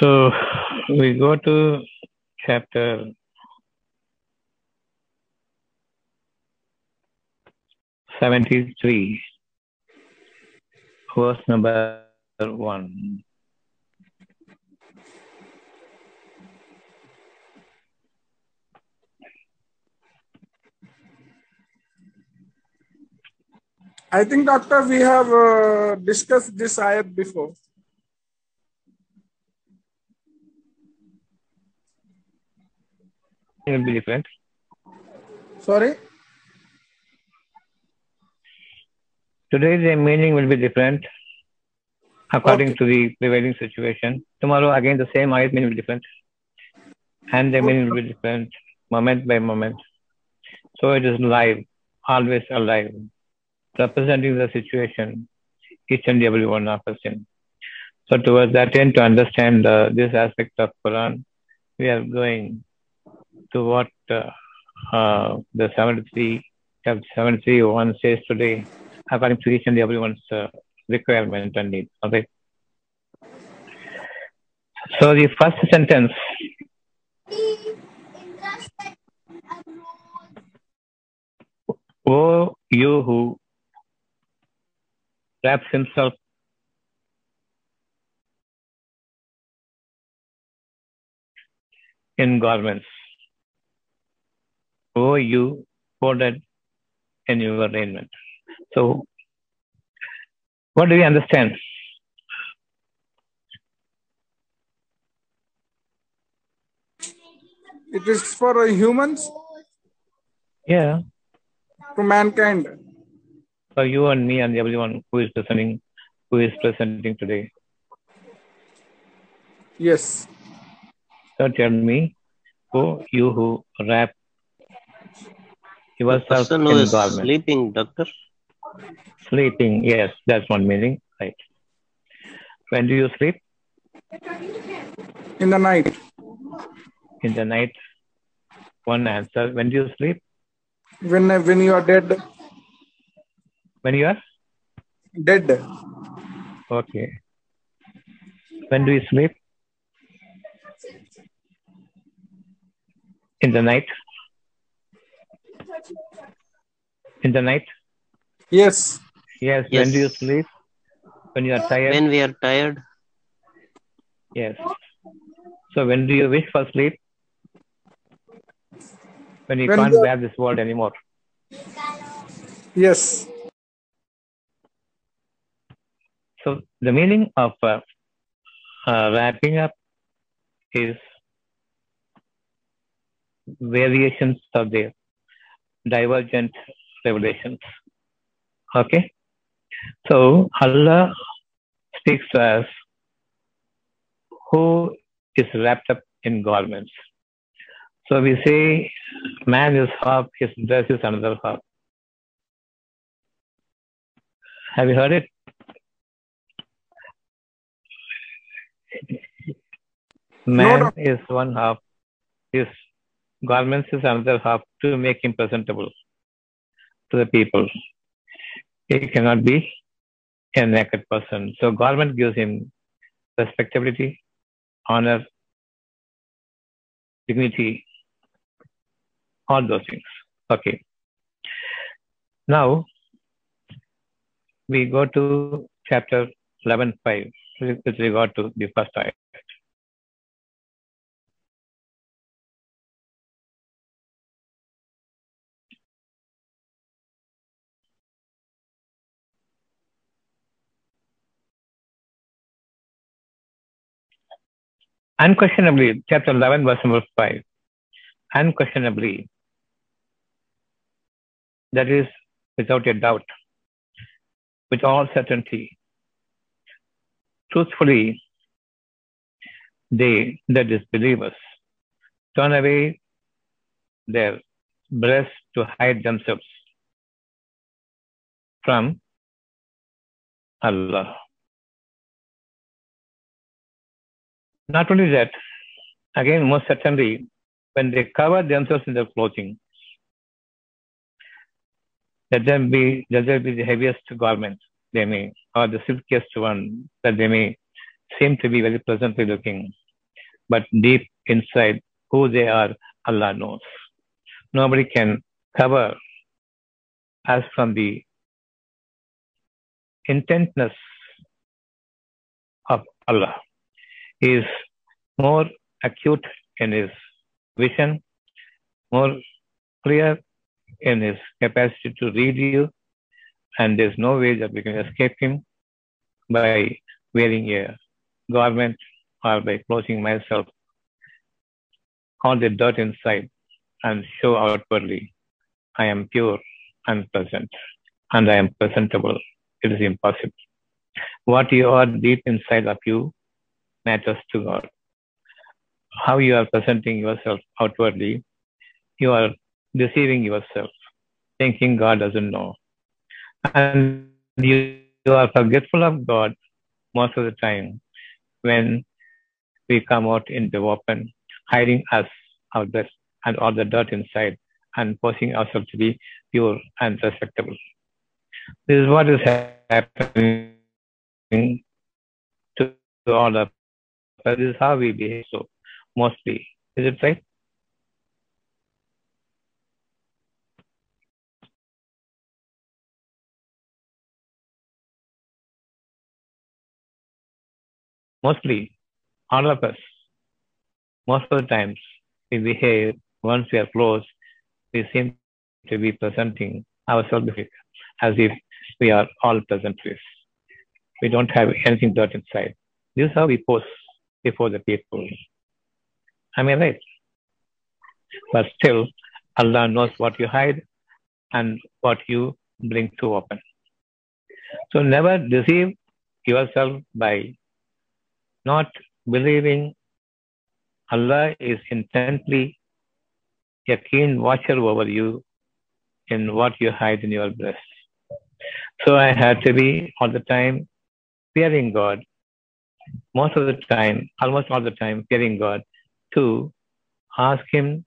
So we go to chapter seventy-three, verse number one. I think, Doctor, we have uh, discussed this ayat before. It will be different. Sorry? Today the meaning will be different according Okay. to the prevailing situation. Tomorrow again the same ayat meaning will be different. And the meaning will be different moment by moment. So it is live, always alive, representing the situation, each and every one of us in. So towards that end, to understand uh, this aspect of Quran, we are going to what uh, uh, the 73, chapter 73 one says today, according to each and everyone's uh, requirement and need. Okay. So the first sentence, O you who wraps himself in garments. O you in your raiment. So, what do we understand? It is for humans, Yeah, to mankind. for you and me and everyone who is listening, who is presenting today. Yes. So tell me, who you who wrap yourself person who in is garment. sleeping, doctor. Sleeping, yes, that's one meaning, right? When do you sleep? In the night. In the night. One answer. When do you sleep? When, when you are dead. When you are? Dead. Okay. When do you sleep? In the night? In the night? Yes. Yes. Yes. When do you sleep? When you are tired? When we are tired, Yes. So when do you wish for sleep? When you When can't you- bear this world anymore. Yes. So the meaning of uh, uh, wrapping up is variations of the divergent revelations. Okay. So Allah speaks to us who is wrapped up in garments. So we say man is half, his dress is another half. Have you heard it? Man No, is one half, his garments is another half to make him presentable to the people. He cannot be a naked person. So government gives him respectability, honor, dignity, all those things. Okay. Now we go to chapter 11.5 with regard to the first ayat. Unquestionably, chapter 11, verse number 5. Unquestionably, that is without a doubt, with all certainty, truthfully, they, the disbelievers, turn away their breasts to hide themselves from Allah. Not only that, again, most certainly, when they cover themselves in their clothing, let them be, let them be the heaviest garment they may, or the silkiest one that they may seem to be very pleasantly looking. but deep inside who they are, Allah knows. Nobody can cover us from the intentness of Allah. Is more acute in his vision, more clear in his capacity to read you, and there's no way that we can escape him by wearing a garment or by closing myself all the dirt inside and show outwardly I am pure and pleasant and I am presentable. It is impossible. What you are deep inside of you matters to God. How you are presenting yourself outwardly, you are deceiving yourself, thinking God doesn't know. And you, you are forgetful of God most of the time when we come out in the open, hiding us, our best, and all the dirt inside, and posing ourselves to be pure and respectable. This is what is happening to all of This is how we behave so mostly. Is it right? Mostly, all of us, most of the times, we behave once we are close, we seem to be presenting ourselves as if we are all present with. We don't have anything dirt inside. This is how we pose before the people. I right? But still, Allah knows what you hide and what you bring to open. So never deceive yourself by not believing Allah is intently a keen watcher over you in what you hide in your breast. So I had to be all the time fearing God, most of the time, almost all the time, fearing God, to ask Him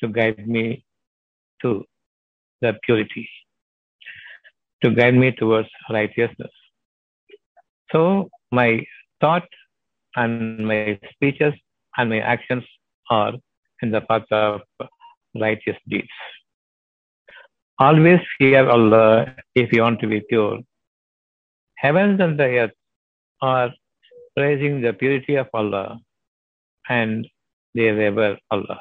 to guide me to the purity, to guide me towards righteousness. So my thought and my speeches and my actions are in the path of righteous deeds. Always fear Allah if you want to be pure. Heavens and the earth are praising the purity of Allah and they revere Allah.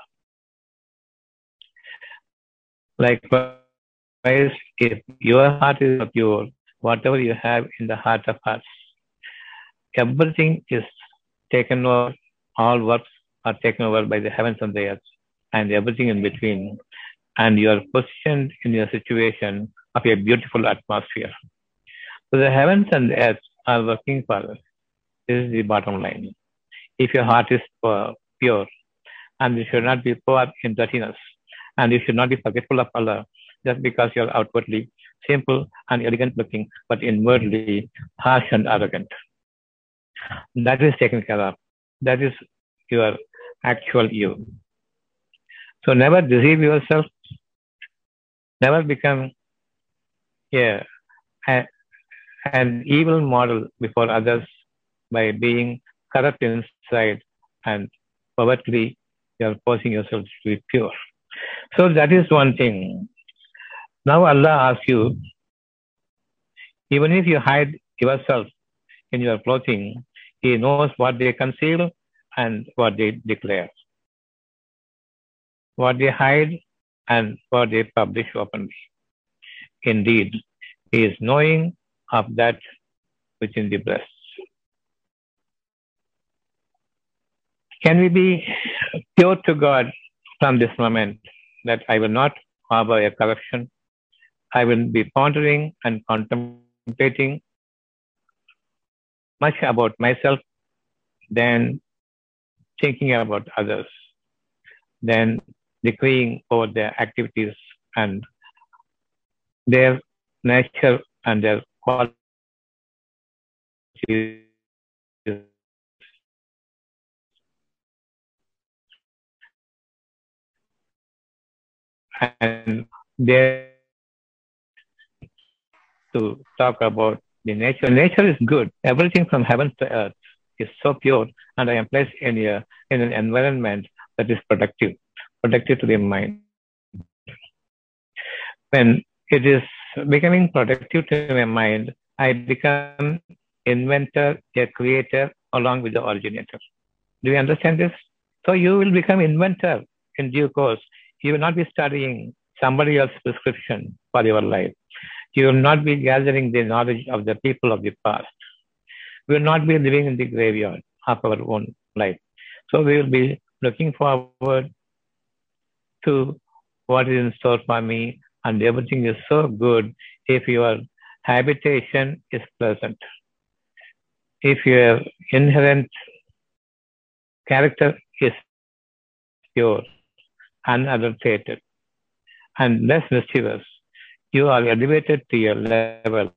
Likewise, if your heart is pure, whatever you have in the heart of hearts, everything is taken over, all works are taken over by the heavens and the earth, and everything in between. And you are positioned in a situation of a beautiful atmosphere. So the heavens and the earth are working for us. This is the bottom line. If your heart is pure, and you should not be poor in dirtiness, and you should not be forgetful of Allah just because you are outwardly simple and elegant looking, but inwardly harsh and arrogant. That is taken care of. That is your actual you. So never deceive yourself. Never become a, an evil model before others by being corrupt inside and poverty you are forcing yourself to be pure. So that is one thing. Now Allah asks you, even if you hide yourself in your clothing, He knows what they conceal and what they declare, what they hide and what they publish openly. Indeed, He is knowing of that which in the breast. Can we be pure to God from this moment that I will not harbor a corruption? I will be pondering and contemplating much about myself than thinking about others, than decreeing over their activities and their nature and their and there to talk about the nature. Nature is good. Everything from heaven to earth is so pure and I am placed in a in an environment that is productive, productive to the mind. When it is becoming productive to my mind, I become inventor, a creator along with the originator. Do you understand this? So you will become inventor in due course. You will not be studying somebody else's prescription for your life. You will not be gathering the knowledge of the people of the past. We will not be living in the graveyard of our own life. So we will be looking forward to what is in store for me, and everything is so good if your habitation is pleasant. If your inherent character is pure, unadulterated, and less mischievous, you are elevated to your level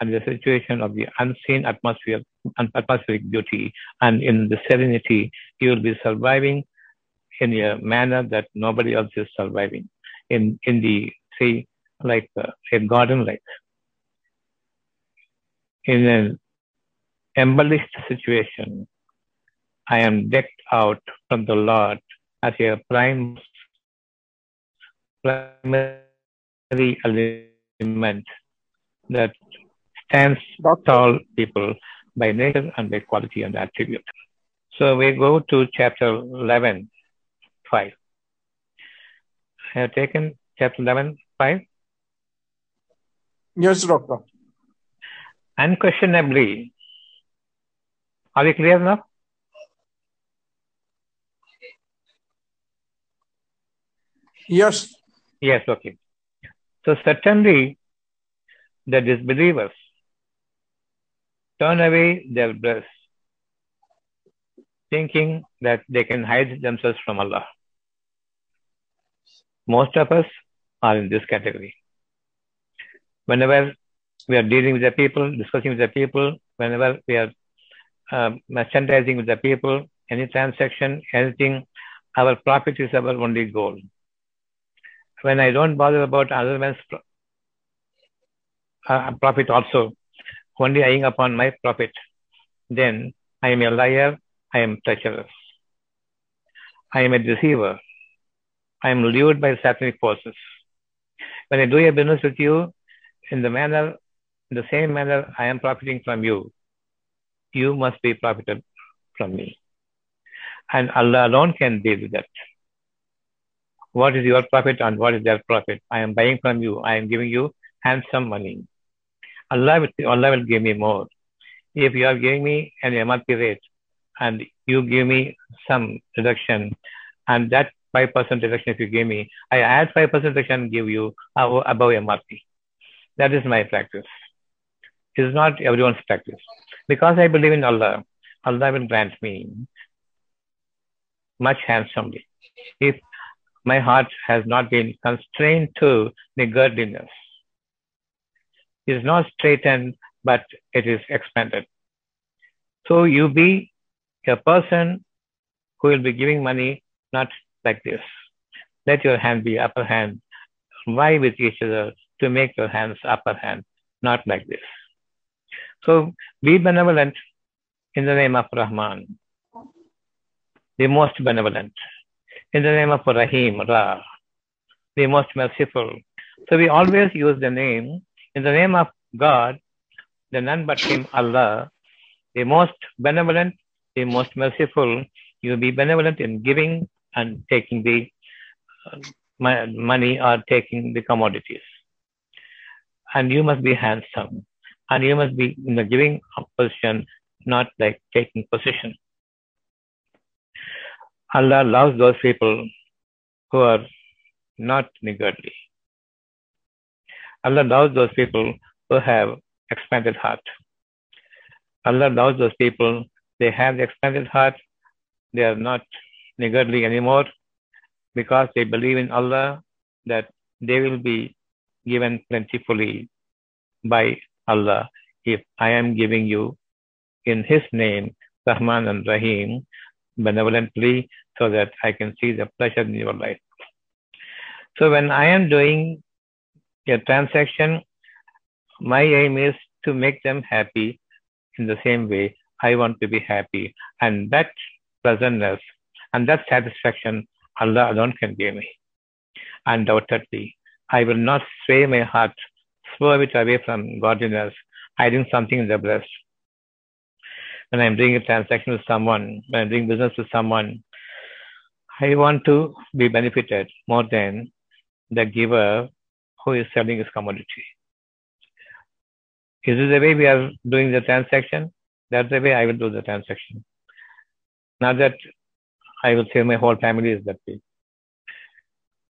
and the situation of the unseen atmosphere and atmospheric beauty and in the serenity you will be surviving in a manner that nobody else is surviving in in the say like uh, a garden like in an embellished situation i am decked out from the lord as a prime primary element that stands for tall people by nature and by quality and attribute. So we go to chapter 11, 5. Have taken chapter 11, 5. Yes, doctor. Unquestionably, are we clear now? Yes. Yes, okay. So certainly the disbelievers turn away their breasts, thinking that they can hide themselves from Allah. Most of us are in this category. Whenever we are dealing with the people, discussing with the people, whenever we are uh, merchandising with the people, any transaction, anything, our profit is our only goal. When I don't bother about other man's uh, profit also, only eyeing upon my profit, then I am a liar, I am treacherous. I am a deceiver. I am lured by satanic forces. When I do a business with you, in the manner, in the same manner I am profiting from you, you must be profited from me. And Allah alone can deal with that. What is your profit and what is their profit? I am buying from you. I am giving you handsome money. Allah will, Allah will give me more. If you are giving me an MRP rate and you give me some reduction, and that 5% reduction if you give me, I add 5% reduction and give you uh, above MRP. That is my practice. It is not everyone's practice. Because I believe in Allah, Allah will grant me much handsomely. If my heart has not been constrained to niggardliness, it is not straightened, but it is expanded. So you be a person who will be giving money not like this. Let your hand be upper hand. Vie with each other to make your hands upper hand, not like this. So be benevolent in the name of Rahman, the most benevolent. In the name of Rahim, Ra, the most merciful. So we always use the name in the name of God, the none but Him, Allah, the most benevolent, the most merciful, you be benevolent in giving and taking the uh, money or taking the commodities. And you must be handsome. And you must be in the giving position, not like taking position. Allah loves those people who are not niggardly. Allah loves those people who have expanded heart. Allah loves those people. They have the expanded heart. They are not niggardly anymore because they believe in Allah that they will be given plentifully by Allah if I am giving you in His name, Rahman and Rahim, benevolently so that I can see the pleasure in your life. So when I am doing a transaction, my aim is to make them happy in the same way I want to be happy. And that pleasantness and that satisfaction Allah alone can give me. Undoubtedly, I will not sway my heart, swerve it away from godliness, hiding something in the breast. When I'm doing a transaction with someone, when I'm doing business with someone, I want to be benefited more than the giver who is selling his commodity. Is this the way we are doing the transaction? That's the way I will do the transaction. Not that I will say my whole family is that way.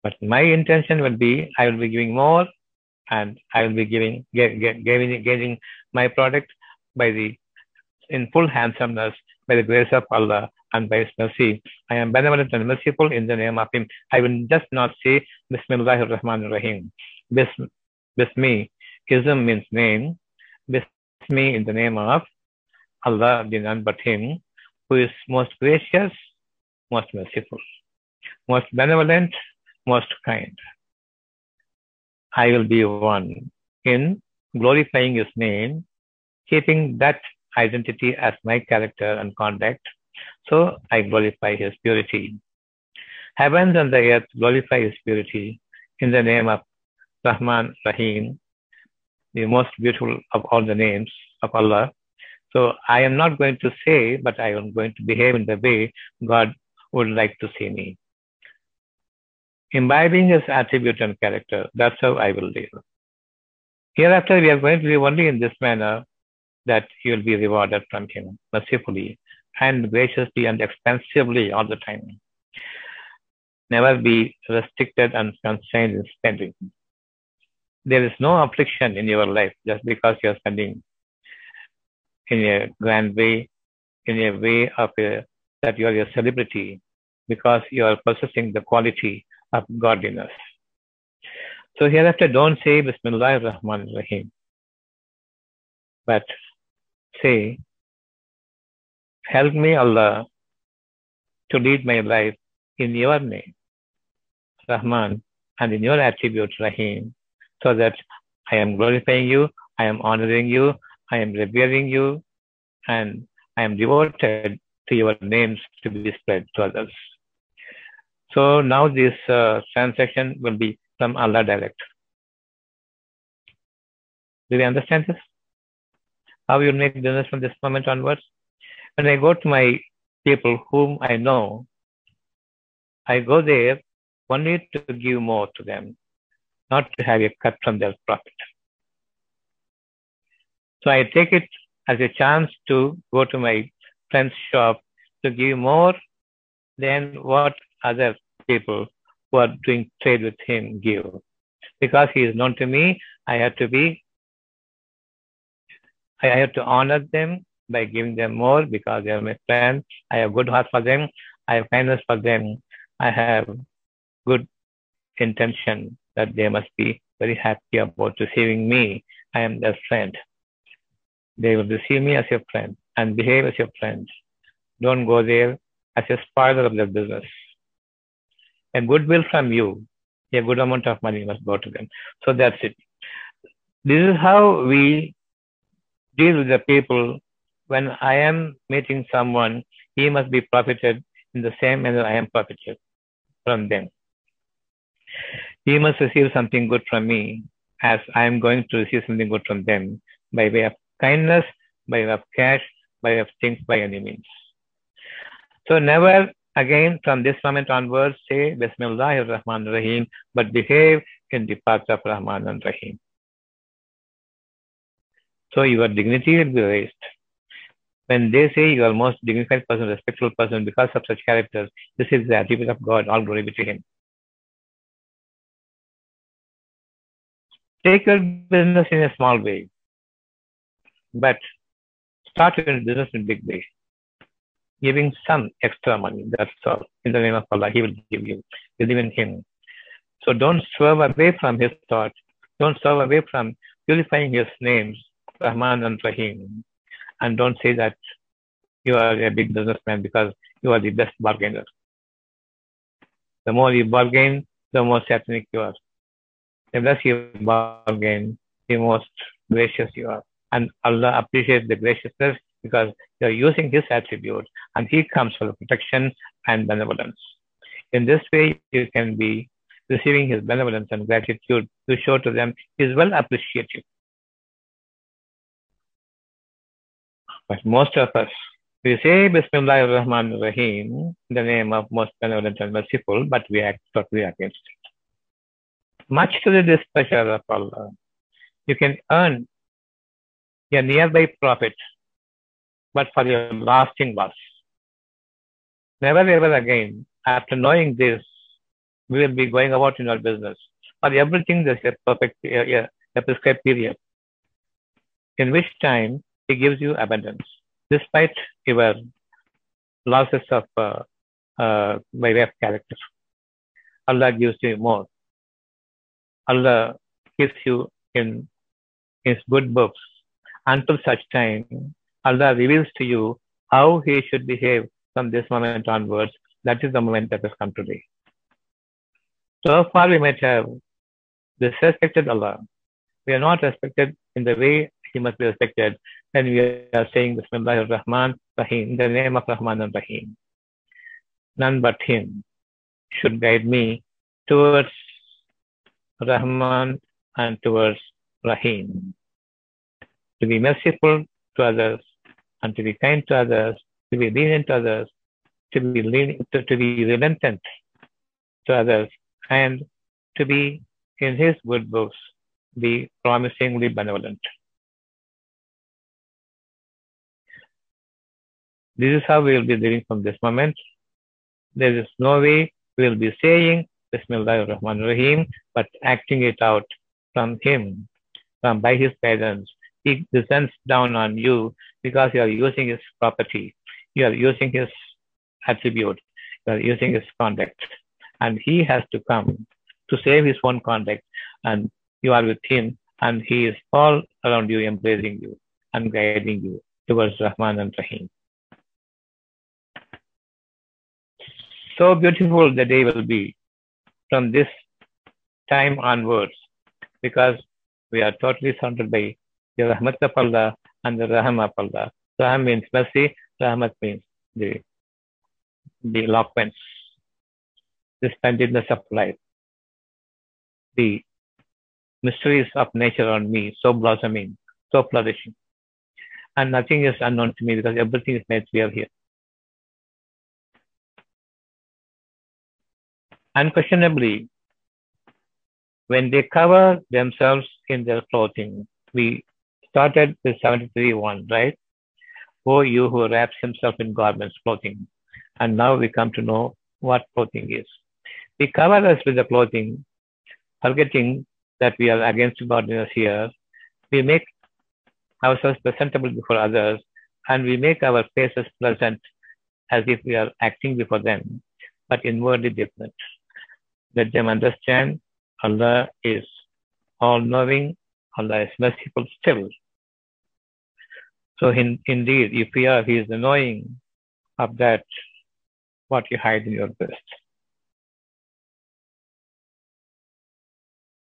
But my intention will be I will be giving more and I will be giving get, get, giving, getting my product by the in full handsomeness by the grace of Allah and by His mercy. I am benevolent and merciful in the name of Him. I will just not say Bismillah ar-Rahman ar-Rahim. Bism, Bismi, Ism means name. Bismi in the name of Allah, the none but Him, who is most gracious, most merciful, most benevolent, most kind. I will be one in glorifying His name, keeping that identity as my character and conduct. So I glorify His purity. Heavens and the earth glorify His purity in the name of Rahman Rahim, the most beautiful of all the names of Allah. So I am not going to say, but I am going to behave in the way God would like to see me. Imbibing his attribute and character, that's how I will live. Hereafter, we are going to live only in this manner that you will be rewarded from him mercifully and graciously and expansively all the time. Never be restricted and constrained in spending. There is no affliction in your life just because you are spending in a grand way, in a way of a, that you are a celebrity because you are possessing the quality of godliness. So hereafter, don't say Bismillah ar-Rahman ar-Rahim, but say, Help me, Allah, to lead my life in your name, Rahman, and in your attribute, Rahim, so that I am glorifying you, I am honoring you, I am revering you, and I am devoted to your names to be spread to others. So now this uh, transaction will be from Allah direct. Do we understand this? How you make business from this moment onwards? When I go to my people whom I know, I go there only to give more to them, not to have a cut from their profit. So I take it as a chance to go to my friend's shop to give more than what other people who are doing trade with him give. Because he is known to me, I have to be, I have to honor them by giving them more because they are my friends. I have good heart for them. I have kindness for them. I have good intention that they must be very happy about receiving me. I am their friend. They will receive me as your friend and behave as your friends. Don't go there as a spoiler of their business. A goodwill from you, a good amount of money must go to them. So that's it. This is how we deal with the people. When I am meeting someone, he must be profited in the same manner I am profited from them. He must receive something good from me as I am going to receive something good from them by way of kindness, by way of cash, by things by any means. So never again from this moment onwards say Bismillah ar-Rahman rahim but behave in the path of Rahman and Rahim. So your dignity will be raised. When they say you are most dignified person, respectful person because of such characters, this is the attribute of God, all glory be to Him. Take your business in a small way, but start your business in big way. Giving some extra money, that's all. In the name of Allah, He will give you. Believe in Him. So don't swerve away from His thought. Don't swerve away from purifying His names, Rahman and Rahim. And don't say that you are a big businessman because you are the best bargainer. The more you bargain, the more satanic you are. The less you bargain, the most gracious you are. And Allah appreciates the graciousness because you're using his attribute and he comes for the protection and benevolence. In this way, you can be receiving his benevolence and gratitude to show to them is well appreciative. But most of us, we say Bismillah ar-Rahman ar-Rahim, the name of most benevolent and merciful, but we act totally against it. Much to the displeasure of Allah, you can earn a nearby profit, but for your lasting loss. Never ever again, after knowing this, we will be going about in our business. For everything, there's a perfect, a, a prescribed period, in which time He gives you abundance, despite your losses of uh, uh, by way of character. Allah gives you more. Allah gives you in His good books until such time Allah reveals to you how He should behave from this moment onwards. That is the moment that has come today. So far, we might have disrespected Allah. We are not respected in the way He must be respected when we are saying Bismillah ar-Rahman Rahim, the name of Rahman and Rahim. None but Him should guide me towards Rahman and towards Rahim. To be merciful to others and to be kind to others, to be lenient to others, to be lenient, to, to be relentant to others, and to be in his good books, be promisingly benevolent. This is how we will be living from this moment. There is no way we will be saying Bismillah ar-Rahman rahim but acting it out from him, from by his guidance. He descends down on you because you are using his property, you are using his attribute, you are using his conduct. And he has to come to save his own conduct, and you are with him, and he is all around you, embracing you and guiding you towards Rahman and Rahim. So beautiful the day will be from this time onwards, because we are totally surrounded by the Rahmat of Allah and the Raham of Allah. Raham means mercy, Rahmat means the, the eloquence, the splendidness of life, the mysteries of nature on me, so blossoming, so flourishing. And nothing is unknown to me because everything is made clear here. Unquestionably, when they cover themselves in their clothing, we started with 73 1, right? Oh, you who wraps himself in garments, clothing. And now we come to know what clothing is. We cover us with the clothing, forgetting that we are against godliness here. We make ourselves presentable before others, and we make our faces pleasant as if we are acting before them, but inwardly different. Let them understand Allah is all knowing, Allah is merciful still. So in, indeed, if we are, He is knowing of that what you hide in your breast.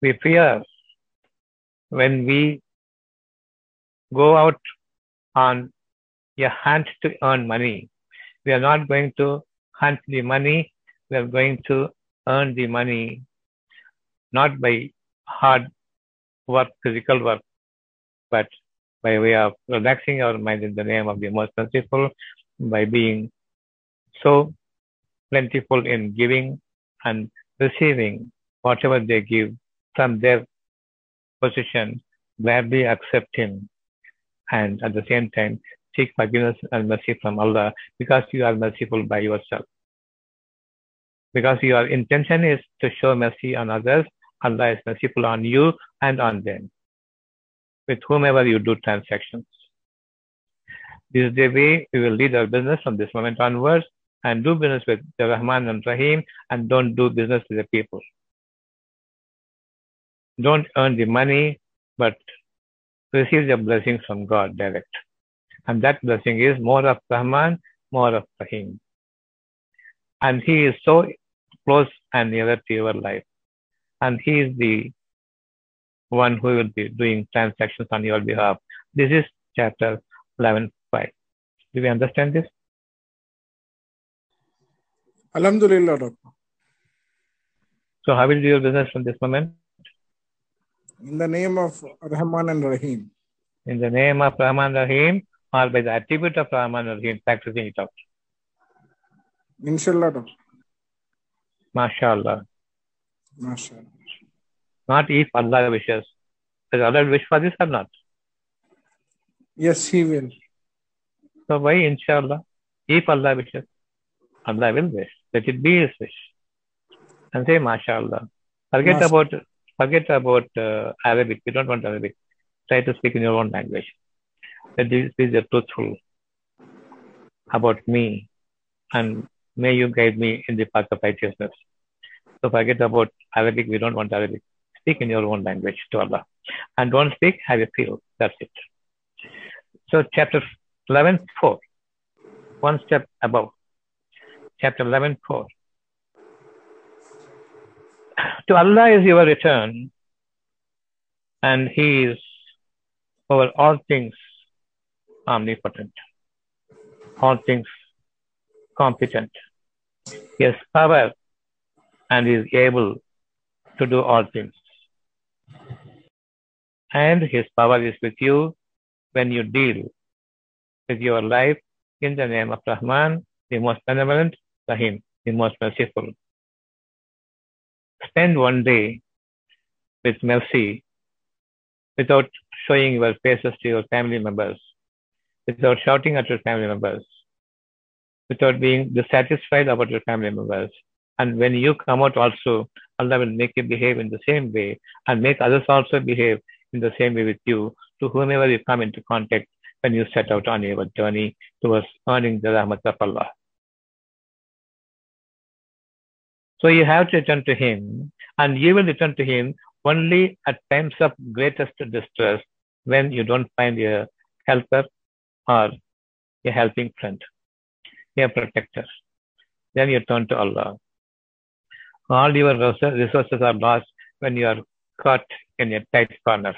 We fear when we go out on a hunt to earn money. We are not going to hunt the money, we are going to earn the money not by hard work, physical work, but by way of relaxing our mind in the name of the most merciful, by being so plentiful in giving and receiving whatever they give from their position, gladly accept Him, and at the same time seek forgiveness and mercy from Allah because you are merciful by yourself. Because your intention is to show mercy on others, Allah is merciful on you and on them, with whomever you do transactions. This is the way we will lead our business from this moment onwards and do business with the Rahman and Rahim and don't do business with the people. Don't earn the money, but receive the blessings from God direct. And that blessing is more of Rahman, more of Rahim. And He is so close and nearer to your life. And He is the one who will be doing transactions on your behalf. This is chapter 11.5. Do we understand this? Alhamdulillah, doctor. So how will you do your business from this moment? In the name of Rahman and Rahim. In the name of Rahman and Rahim, or by the attribute of Rahman and Rahim, practicing it out. Inshallah, doctor. MashaAllah. MashaAllah. Not if Allah wishes. Does Allah wish for this or not? Yes, He will. So why inshallah? If Allah wishes, Allah will wish. Let it be His wish. And say MashaAllah. Forget Masha- about forget about uh, Arabic. You don't want Arabic. Try to speak in your own language. That this is the truthful about me, and may you guide me in the path of righteousness. So forget about Arabic. We don't want Arabic. Speak in your own language to Allah, and don't speak how you feel. That's it. So chapter 11, 4. One step above. Chapter 11, 4. To Allah is your return, and He is over all things omnipotent, all things competent. He has power and is able to do all things. And His power is with you when you deal with your life in the name of Rahman, the most benevolent, Rahim, the most merciful. Spend one day with mercy without showing your faces to your family members, without shouting at your family members, without being dissatisfied about your family members. And when you come out also, Allah will make you behave in the same way and make others also behave in the same way with you to whomever you come into contact when you set out on your journey towards earning the rahmat of Allah. So you have to return to Him, and you will return to Him only at times of greatest distress when you don't find a helper or a helping friend, a protector. Then you turn to Allah. All your resources are lost when you are caught in a tight corner.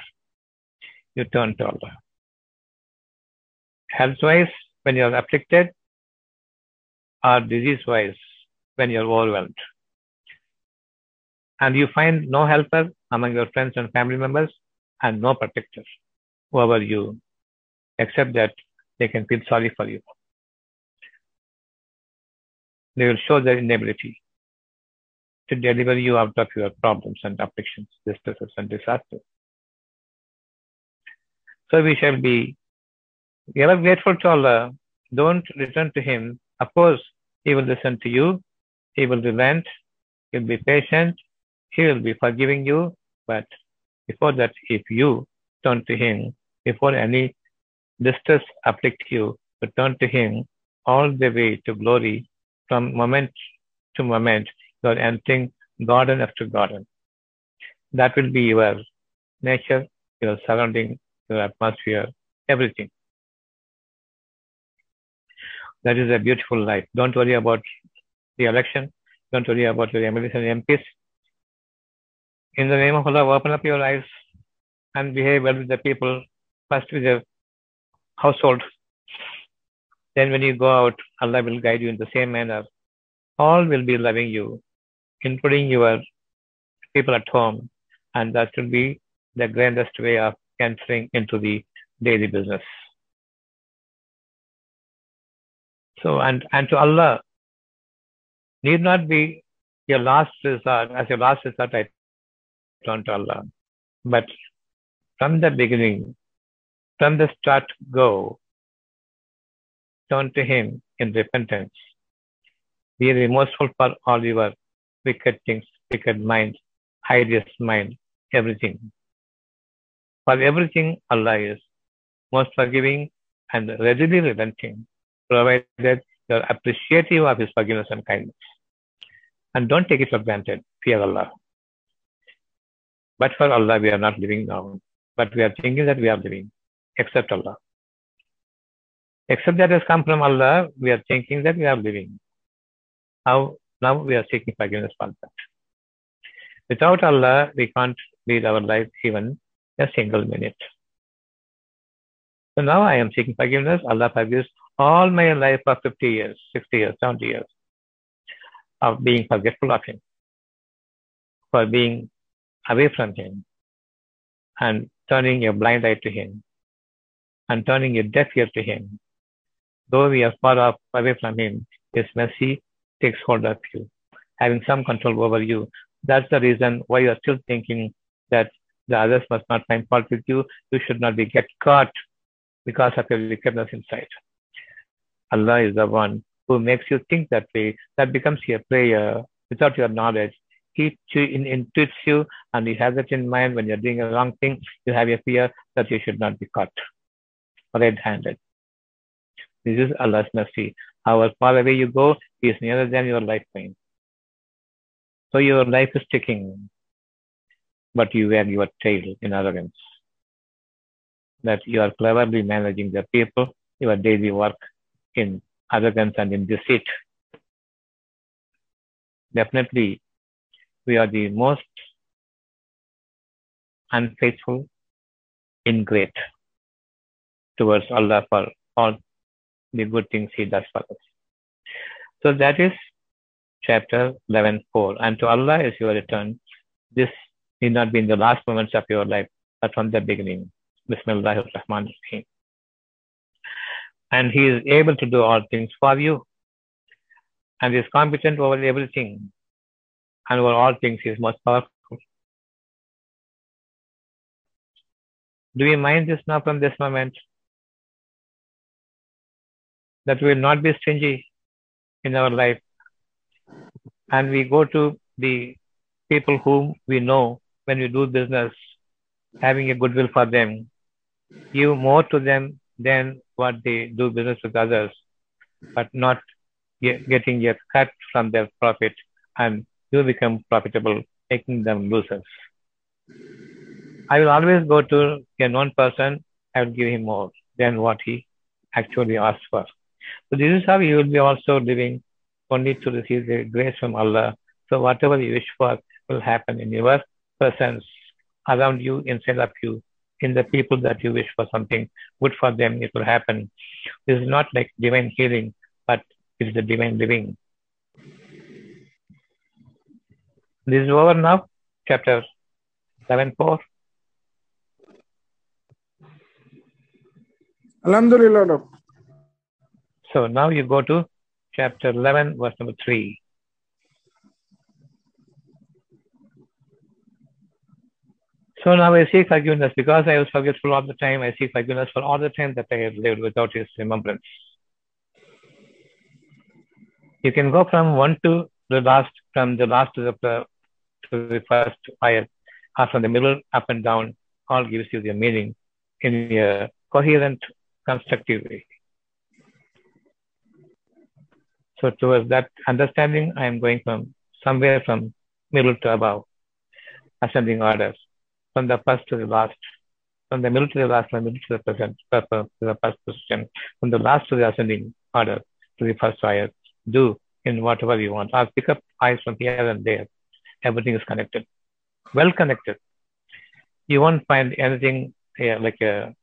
You turn to Allah. Health wise, when you are afflicted, or disease wise, when you are overwhelmed and you find no helper among your friends and family members and no protector over you, except that they can feel sorry for you. They will show their inability to deliver you out of your problems and afflictions, distresses, and disasters. So we shall be ever grateful to Allah. Don't return to Him. Of course, He will listen to you. He will relent. He'll be patient. He will be forgiving you. But before that, if you turn to Him, before any distress afflict you, to turn to Him all the way to glory, from moment to moment, you are entering garden after garden. That will be your nature, your surrounding, your atmosphere, everything. That is a beautiful life. Don't worry about the election. Don't worry about your MLAs and MPs. In the name of Allah, open up your eyes and behave well with the people, first with the household. Then when you go out, Allah will guide you in the same manner. All will be loving you, including your people at home. And that will be the grandest way of entering into the daily business. So, and, and to Allah, need not be your last resort, as your last resort, I turn to Allah. But from the beginning, from the start, go, turn to Him in repentance. Be remorseful for all your wicked things, wicked minds, hideous mind, everything. For everything, Allah is most forgiving and readily relenting, provided you are appreciative of His forgiveness and kindness. And don't take it for granted. Fear Allah. But for Allah, we are not living now. But we are thinking that we are living, except Allah. Except that has come from Allah, we are thinking that we are living. How now we are seeking forgiveness for that. Without Allah, we can't lead our life even a single minute. So now I am seeking forgiveness. Allah forgives all my life for 50 years, 60 years, 70 years of being forgetful of Him, for being away from Him, and turning a blind eye to Him, and turning a deaf ear to Him. Though we are far off away from Him, His mercy takes hold of you, having some control over you. That's the reason why you are still thinking that the others must not find fault with you. You should not be get caught because of your wickedness inside. Allah is the one who makes you think that way. That becomes your prayer without your knowledge. He intuits you and he has it in mind when you're doing a wrong thing. You have a fear that you should not be caught red handed. This is Allah's mercy. However far away you go, is nearer than your lifetime. So your life is ticking, but you wear your tail in arrogance. That you are cleverly managing the people, your daily work in arrogance and in deceit. Definitely, we are the most unfaithful, ingrate towards Allah for all the good things He does for us. So that is chapter 11, 4. And to Allah is your return. This need not be in the last moments of your life, but from the beginning. Bismillah ar-Rahim. And He is able to do all things for you. And is competent over everything. And over all things He is most powerful. Do we mind this now from this moment? That we will not be stingy in our life. And we go to the people whom we know when we do business, having a goodwill for them, give more to them than what they do business with others, but not get, getting a cut from their profit, and you become profitable, making them losers. I will always go to a known person, I will give him more than what he actually asked for. So this is how you will be also living only to receive the grace from Allah. So whatever you wish for will happen in your presence, around you, inside of you, in the people that you wish for something good for them, it will happen. This is not like divine healing, but it is the divine living. This is over now, chapter 7 4. Alhamdulillah. So now you go to chapter 11, verse number 3. So now I seek forgiveness because I was forgetful all the time. I seek forgiveness for all the time that I have lived without his remembrance. You can go from one to the last, from the last to the, to the first ayat, or from the middle up and down, all gives you the meaning in a coherent, constructive way. So towards that understanding, I am going from somewhere from middle to above, ascending orders, from the first to the last, from the middle to the last, from the middle to the present, to the first position, from the last to the ascending order, to the first higher. Do in whatever you want. I'll pick up ayahs from here and there. Everything is connected, well connected. You won't find anything here like a,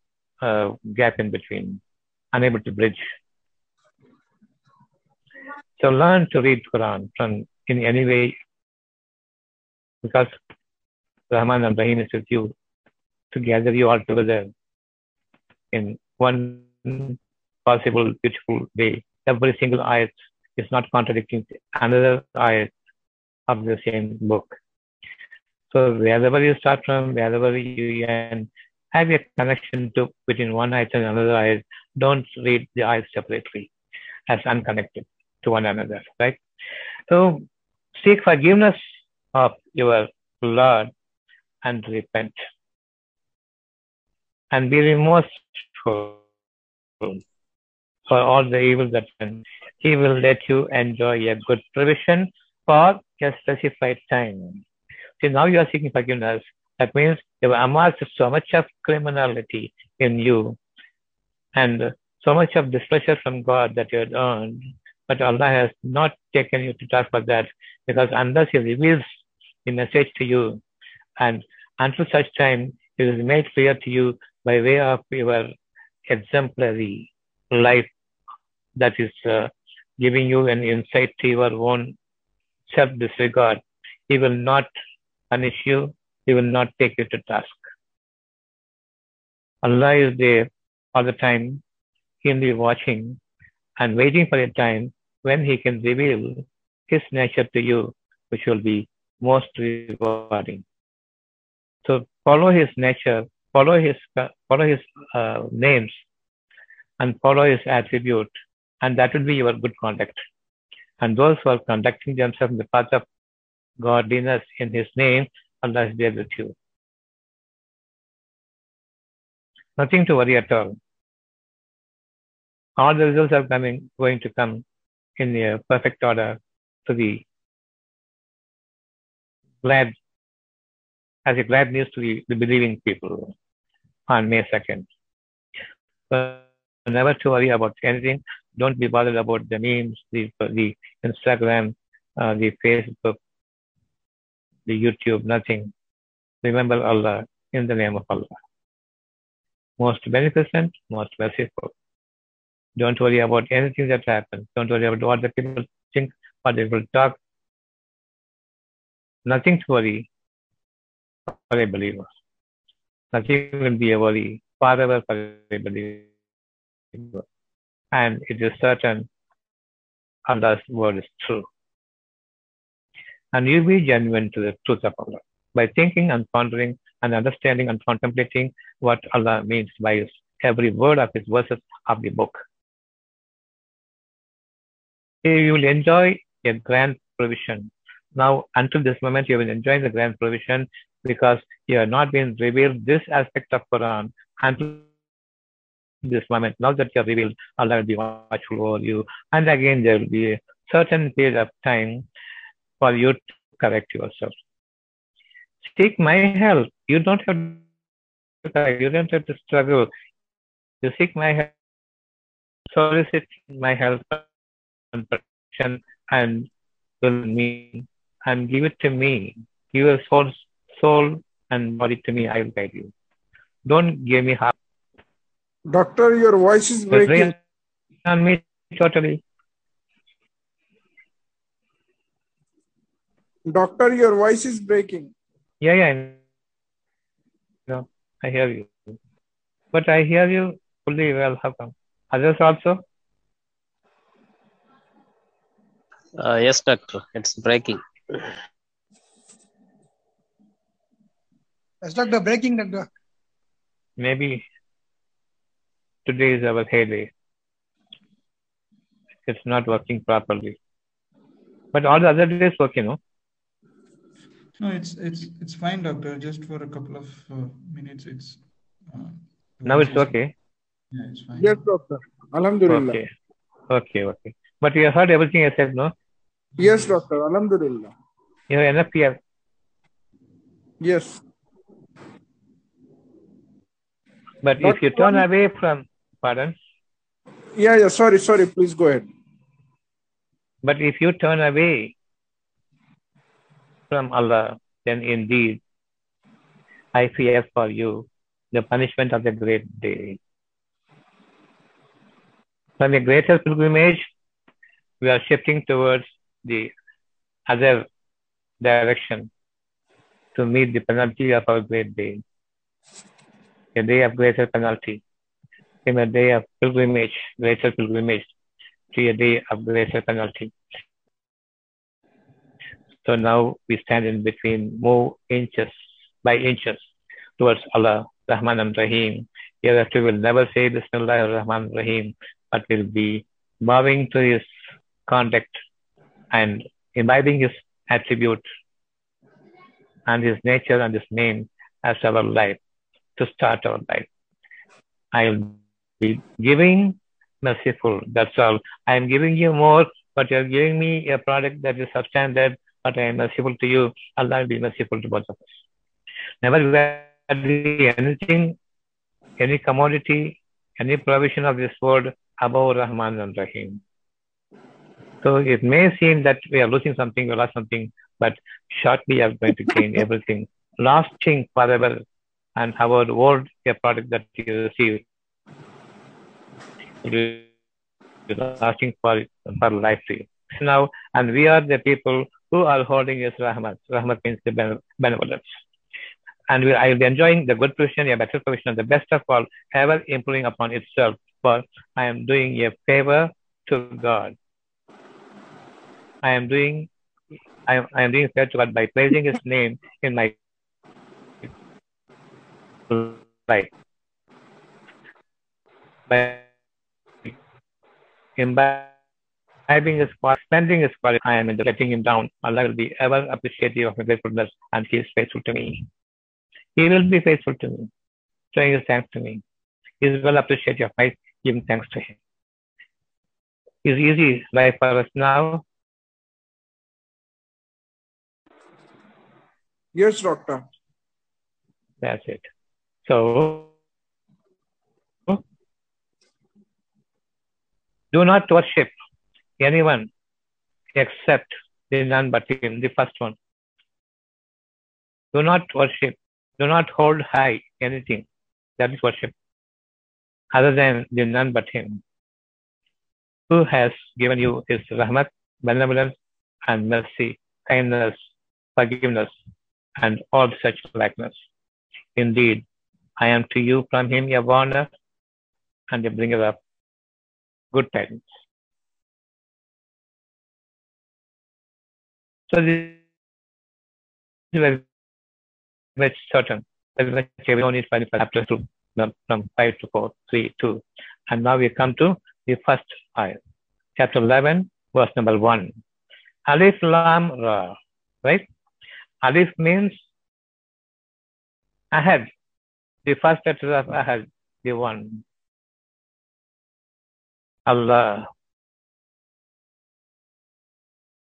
a gap in between, unable to bridge so learn to read Quran from in any way because Rahman and Rahim is with you to gather you all together in one possible beautiful way. Every single ayat is not contradicting another ayat of the same book. So wherever you start from, wherever you end, have a connection to between one ayat and another ayat. Don't read the ayat separately as unconnected to one another, right? So seek forgiveness of your Lord and repent. And be remorseful for all the evil that He will let you enjoy a good provision for a specified time. See, now you are seeking forgiveness. That means you have amassed so much of criminality in you and so much of displeasure from God that you had earned but Allah has not taken you to task for that because unless He reveals the message to you and until such time it is made clear to you by way of your exemplary life that is uh, giving you an insight to your own self disregard. He will not punish you, He will not take you to task. Allah is there all the time, keenly watching and waiting for a time when He can reveal His nature to you, which will be most rewarding. So follow His nature, follow His follow His uh, names, and follow His attribute, and that will be your good conduct. And those who are conducting themselves in the path of godliness in His name, Allah is there with you. Nothing to worry at all. All the results are coming, going to come in a perfect order to the glad, as a glad news to the, the believing people on May 2nd. But never to worry about anything. Don't be bothered about the memes, the, the Instagram, uh, the Facebook, the YouTube, nothing. Remember Allah in the name of Allah. Most beneficent, most merciful. Don't worry about anything that happens. Don't worry about what the people think, what they will talk. Nothing to worry for a believer. Nothing will be a worry forever for a believer. And it is certain Allah's word is true. And you be genuine to the truth of Allah by thinking and pondering and understanding and contemplating what Allah means by his, every word of His verses of the book. You will enjoy a grand provision. Now, until this moment, you will enjoy the grand provision because you have not been revealed this aspect of Quran until this moment. Now that you are revealed, Allah will be watchful over you. And again, there will be a certain period of time for you to correct yourself. Seek my help. You don't have to you don't have to struggle. You seek my help, solicit my help and protection and will me and give it to me. Give your soul, soul and body to me. I will guide you. Don't give me half. Doctor, your voice is breaking. on me totally. Doctor, your voice is breaking. Yeah, yeah. No, I hear you. But I hear you fully well. How come? Others also? Uh, yes, doctor. It's breaking. Yes, doctor. Breaking, doctor. Maybe today is our heyday. It's not working properly. But all the other days work, you know. No, it's it's it's fine, doctor. Just for a couple of uh, minutes, it's. Uh, Now it's okay. Yeah, it's fine. Yes, doctor. Alhamdulillah. Okay. Okay, okay. But you heard everything I said, no? Yes, doctor. Alhamdulillah. You have enough fear. Yes. But if you turn one- away from, pardon? Yeah, yeah. Sorry, sorry. Please go ahead. But if you turn away from Allah, then indeed I fear for you the punishment of the great day. From a greater pilgrimage, we are shifting towards the other direction to meet the penalty of our great day. A day of greater penalty. From a day of pilgrimage, greater pilgrimage, to a day of greater penalty. So now we stand in between, move inches by inches towards Allah, Rahman and Rahim. Hereafter we'll never say Bismillah ar-Rahman ar-Rahim, but we'll be bowing to His conduct and imbibing His attributes and His nature and His name as our life to start our life. I'll be giving merciful. That's all. I am giving you more, but you're giving me a product that is substandard, but I am merciful to you. Allah will be merciful to both of us. Never value anything, any commodity, any provision of this world above Rahman and Rahim. So it may seem that we are losing something, we lost something, but shortly we are going to gain everything, lasting forever, and our world, a product that you receive, it is asking for, for life to you. Now, and we are the people who are holding his rahmat. Rahmat means the benevolence. And we, I will be enjoying the good provision, a better provision, the best of all, ever improving upon itself. For I am doing a favor to God. I am doing I am, I am doing fair to God by praising His name in my life. By imbibing His quality, spending His quality, I am letting Him down. Allah will be ever appreciative of my gratefulness and He is faithful to me. He will be faithful to me, showing His thanks to me. He is well appreciative of my giving thanks to Him. It's easy life for us now Yes, doctor. That's it. So, do not worship anyone except the none but him, the first one. Do not worship, do not hold high anything. That is worship. Other than the none but him. Who has given you his rahmat, benevolence, and mercy, kindness, forgiveness, and all such likeness. Indeed, I am to you from him a warner and a bringer of good tidings. So this is very much certain. Very much everyone is very chapter two, from five to four, three, two. And now we come to the first ayah. Chapter 11, verse number one. Alif Lam Ra. Right? Alif means Ahad, the first letter of Ahad, the one. Allah,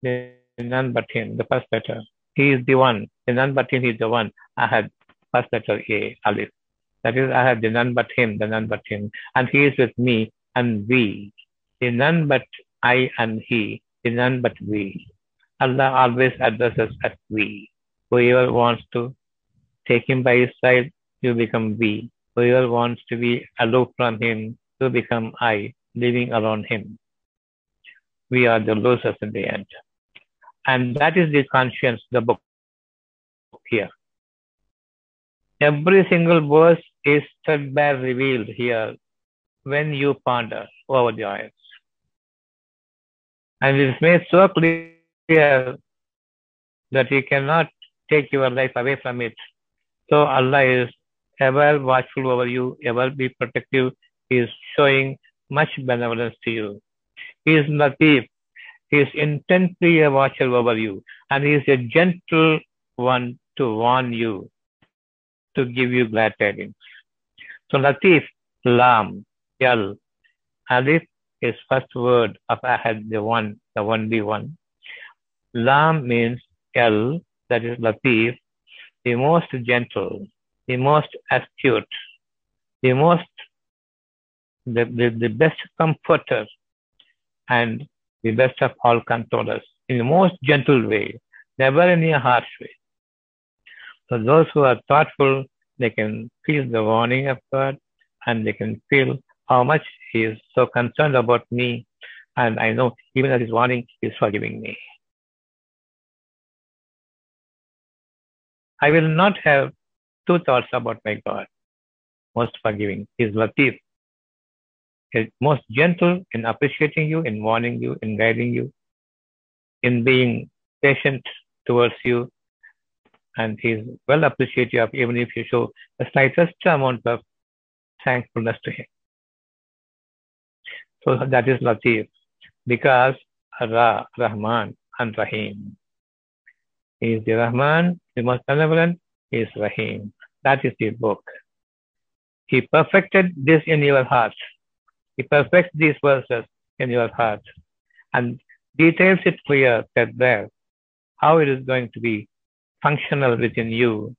the none but Him, the first letter. He is the one, the none but Him, is the one. Ahad, first letter A, Alif. That is Ahad, the none but Him, the none but Him. And He is with me and we. The none but I and He, the none but we. Allah always addresses us as we. Whoever wants to take him by his side, you become we. Whoever wants to be aloof from him, you become I, living around him. We are the losers in the end. And that is the conscience, the book here. Every single verse is threadbare revealed here when you ponder over the ayahs. And it is made so clear that you cannot take your life away from it. So Allah is ever watchful over you, ever be protective. He is showing much benevolence to you. He is Latif. He is intently a watcher over you. And he is a gentle one to warn you, to give you glad tidings. So Latif, Lam, Yal, Alif is first word of Ahad, the one, the only one. Lam means Yal, that is Latif, the most gentle, the most astute, the most, the, the, the best comforter, and the best of all controllers in the most gentle way, never in a harsh way. So those who are thoughtful, they can feel the warning of God and they can feel how much He is so concerned about me. And I know even at His warning, He is forgiving me. I will not have two thoughts about my God. Most forgiving. He is Latif. He is most gentle in appreciating you, in warning you, in guiding you, in being patient towards you. And he is well appreciative even if you show the slightest amount of thankfulness to him. So that is Latif. Because Ra, Rahman, and Rahim. He is the Rahman, the most benevolent, he is Rahim. That is the book. He perfected this in your heart. He perfects these verses in your heart and details it clear that there, how it is going to be functional within you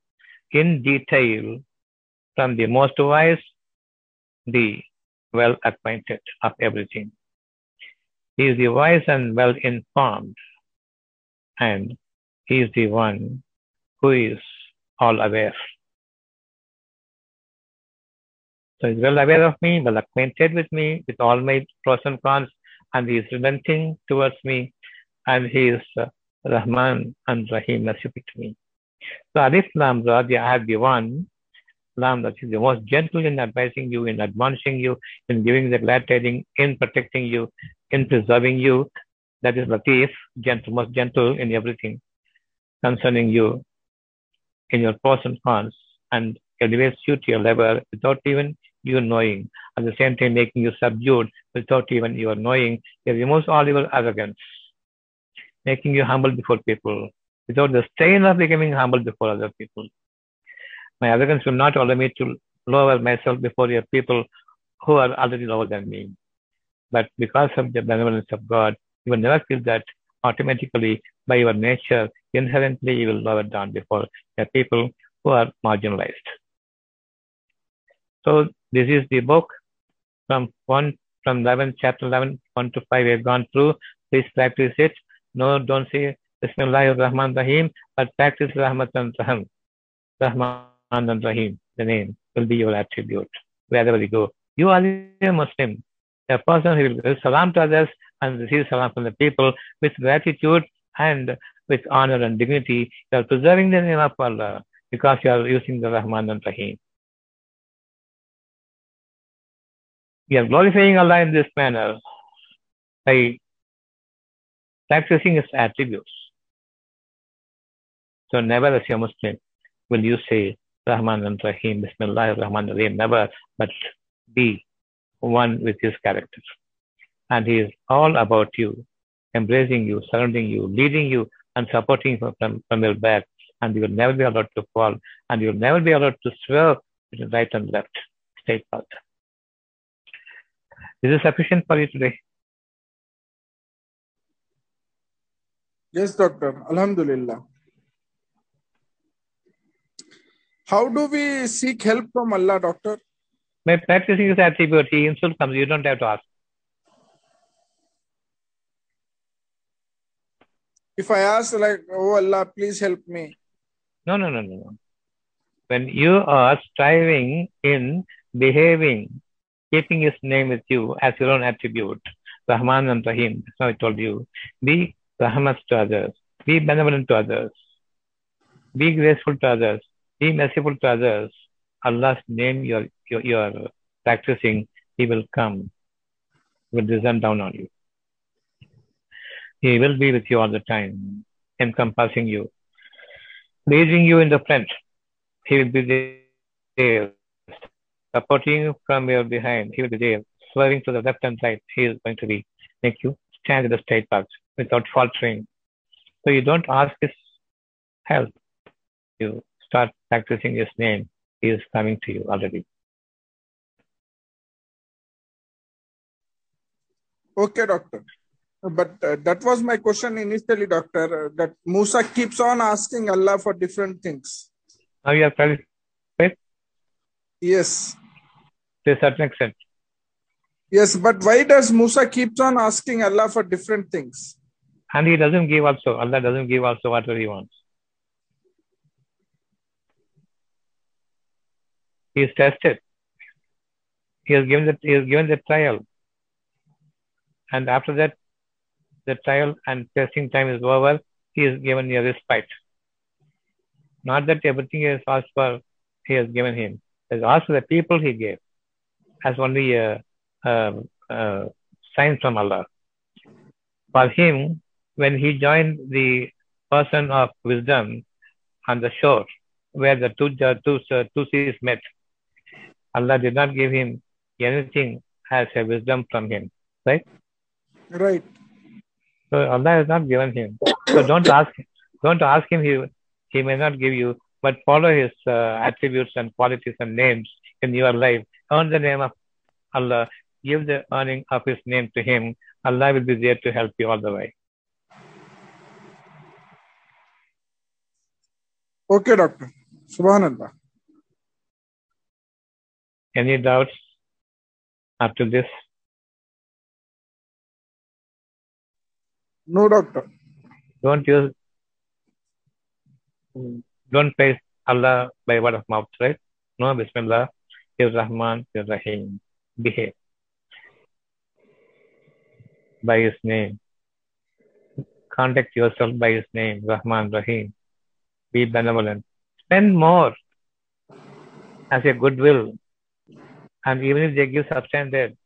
in detail from the most wise, the well acquainted of everything. He is the wise and well informed, and he is the one who is all aware. So he's well aware of me, well acquainted with me, with all my pros and cons, and He is relenting towards me, and He is uh, Rahman and Rahim, merciful to me. So Alif Lam Ra, Ahad the one Lam that is the most gentle in advising you, in admonishing you, in giving the glad tidings, in protecting you, in preserving you. That is Latif, gentle, most gentle in everything concerning you in your pros and cons and elevates you to your level without even you knowing. At the same time, making you subdued without even you knowing. He removes all your arrogance, making you humble before people without the strain of becoming humble before other people. My arrogance will not allow me to lower myself before your people who are already lower than me. But because of the benevolence of God, you will never feel that automatically by your nature, inherently you will lower down before the people who are marginalized. So this is the book from one from 11, chapter 11, 1 to 5 we have gone through. Please practice it. No, don't say Bismillah Rahman Rahim, but practice Rahmat and Rahim. Rahman and Rahim, the name will be your attribute wherever you go. You are a Muslim, a person who will give salam to others and receive salam from the people with gratitude and with honor and dignity. You are preserving the name of Allah because you are using the Rahman and Rahim. You are glorifying Allah in this manner by practicing His attributes. So never as a Muslim will you say Rahman and Rahim, Bismillah Rahman Rahim, never, but be one with His character. And He is all about you, embracing you, surrounding you, leading you, and supporting you from, from your back. And you will never be allowed to fall, and you will never be allowed to swerve between right and left. Stay path. Is this sufficient for you today? Yes, doctor. Alhamdulillah. How do we seek help from Allah, doctor? By practicing his attribute, he himself comes. You don't have to ask. If I ask, like, oh Allah, please help me. No, no, no, no, no. When you are striving in behaving, keeping his name with you as your own attribute, Rahman and Rahim, that's how I told you. Be Rahmat to others. Be benevolent to others. Be graceful to others. Be merciful to others. Allah's name you are, you, you are practicing, He will come, will descend down on you. He will be with you all the time, encompassing you, raising you in the front. He will be there, supporting you from your behind. He will be there, swerving to the left and right. He is going to be make you stand in the straight path without faltering. So you don't ask his help. You start practicing his name. He is coming to you already. Okay, doctor. But uh, that was my question initially, doctor. uh, that Musa keeps on asking Allah for different things. Now you are satisfied Yes. to a certain extent. Yes, but why does Musa keeps on asking Allah for different things? And he doesn't give also. Allah doesn't give also whatever he wants. He is tested. He has given the he has given the trial. And after that, the trial and testing time is over, he is given a respite. Not that everything has asked for, he has given him. He has asked for the people he gave as only a, a, a sign from Allah. For him, when he joined the person of wisdom on the shore, where the two, the two, two seas met, Allah did not give him anything as a wisdom from him. Right? Right. So Allah has not given him. So don't ask don't ask him he he may not give you, but follow his uh, attributes and qualities and names in your life. Earn the name of Allah. Give the earning of his name to him. Allah will be there to help you all the way. Okay, doctor. Subhanallah. Any doubts after this? No, doctor. Don't use don't praise Allah by word of mouth, right? No Bismillah, He's Rahman, He's Rahim. Behave. by His name. Contact yourself by His name, Rahman Rahim. Be benevolent. Spend more as a goodwill. And even if they give substandard,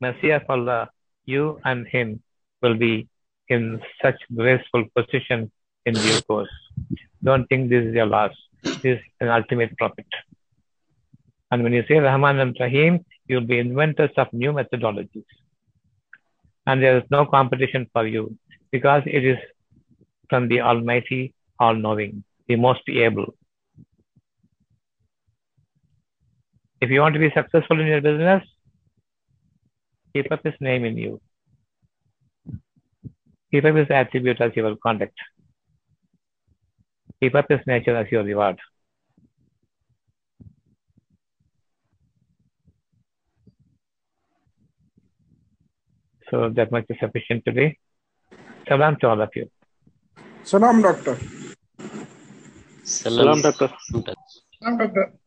mercy of Allah, you and him will be in such graceful position in due course. Don't think this is your loss. This is an ultimate profit. And when you say Rahman and Rahim, you'll be inventors of new methodologies. And there is no competition for you because it is from the Almighty, all knowing, the most able. If you want to be successful in your business, keep up his name in you. Keep up his attribute as your conduct. Keep up his nature as your reward. So that much is sufficient today. Salam to all of you. Salam, doctor. Salam, Salam, doctor. Doctor. Doctor.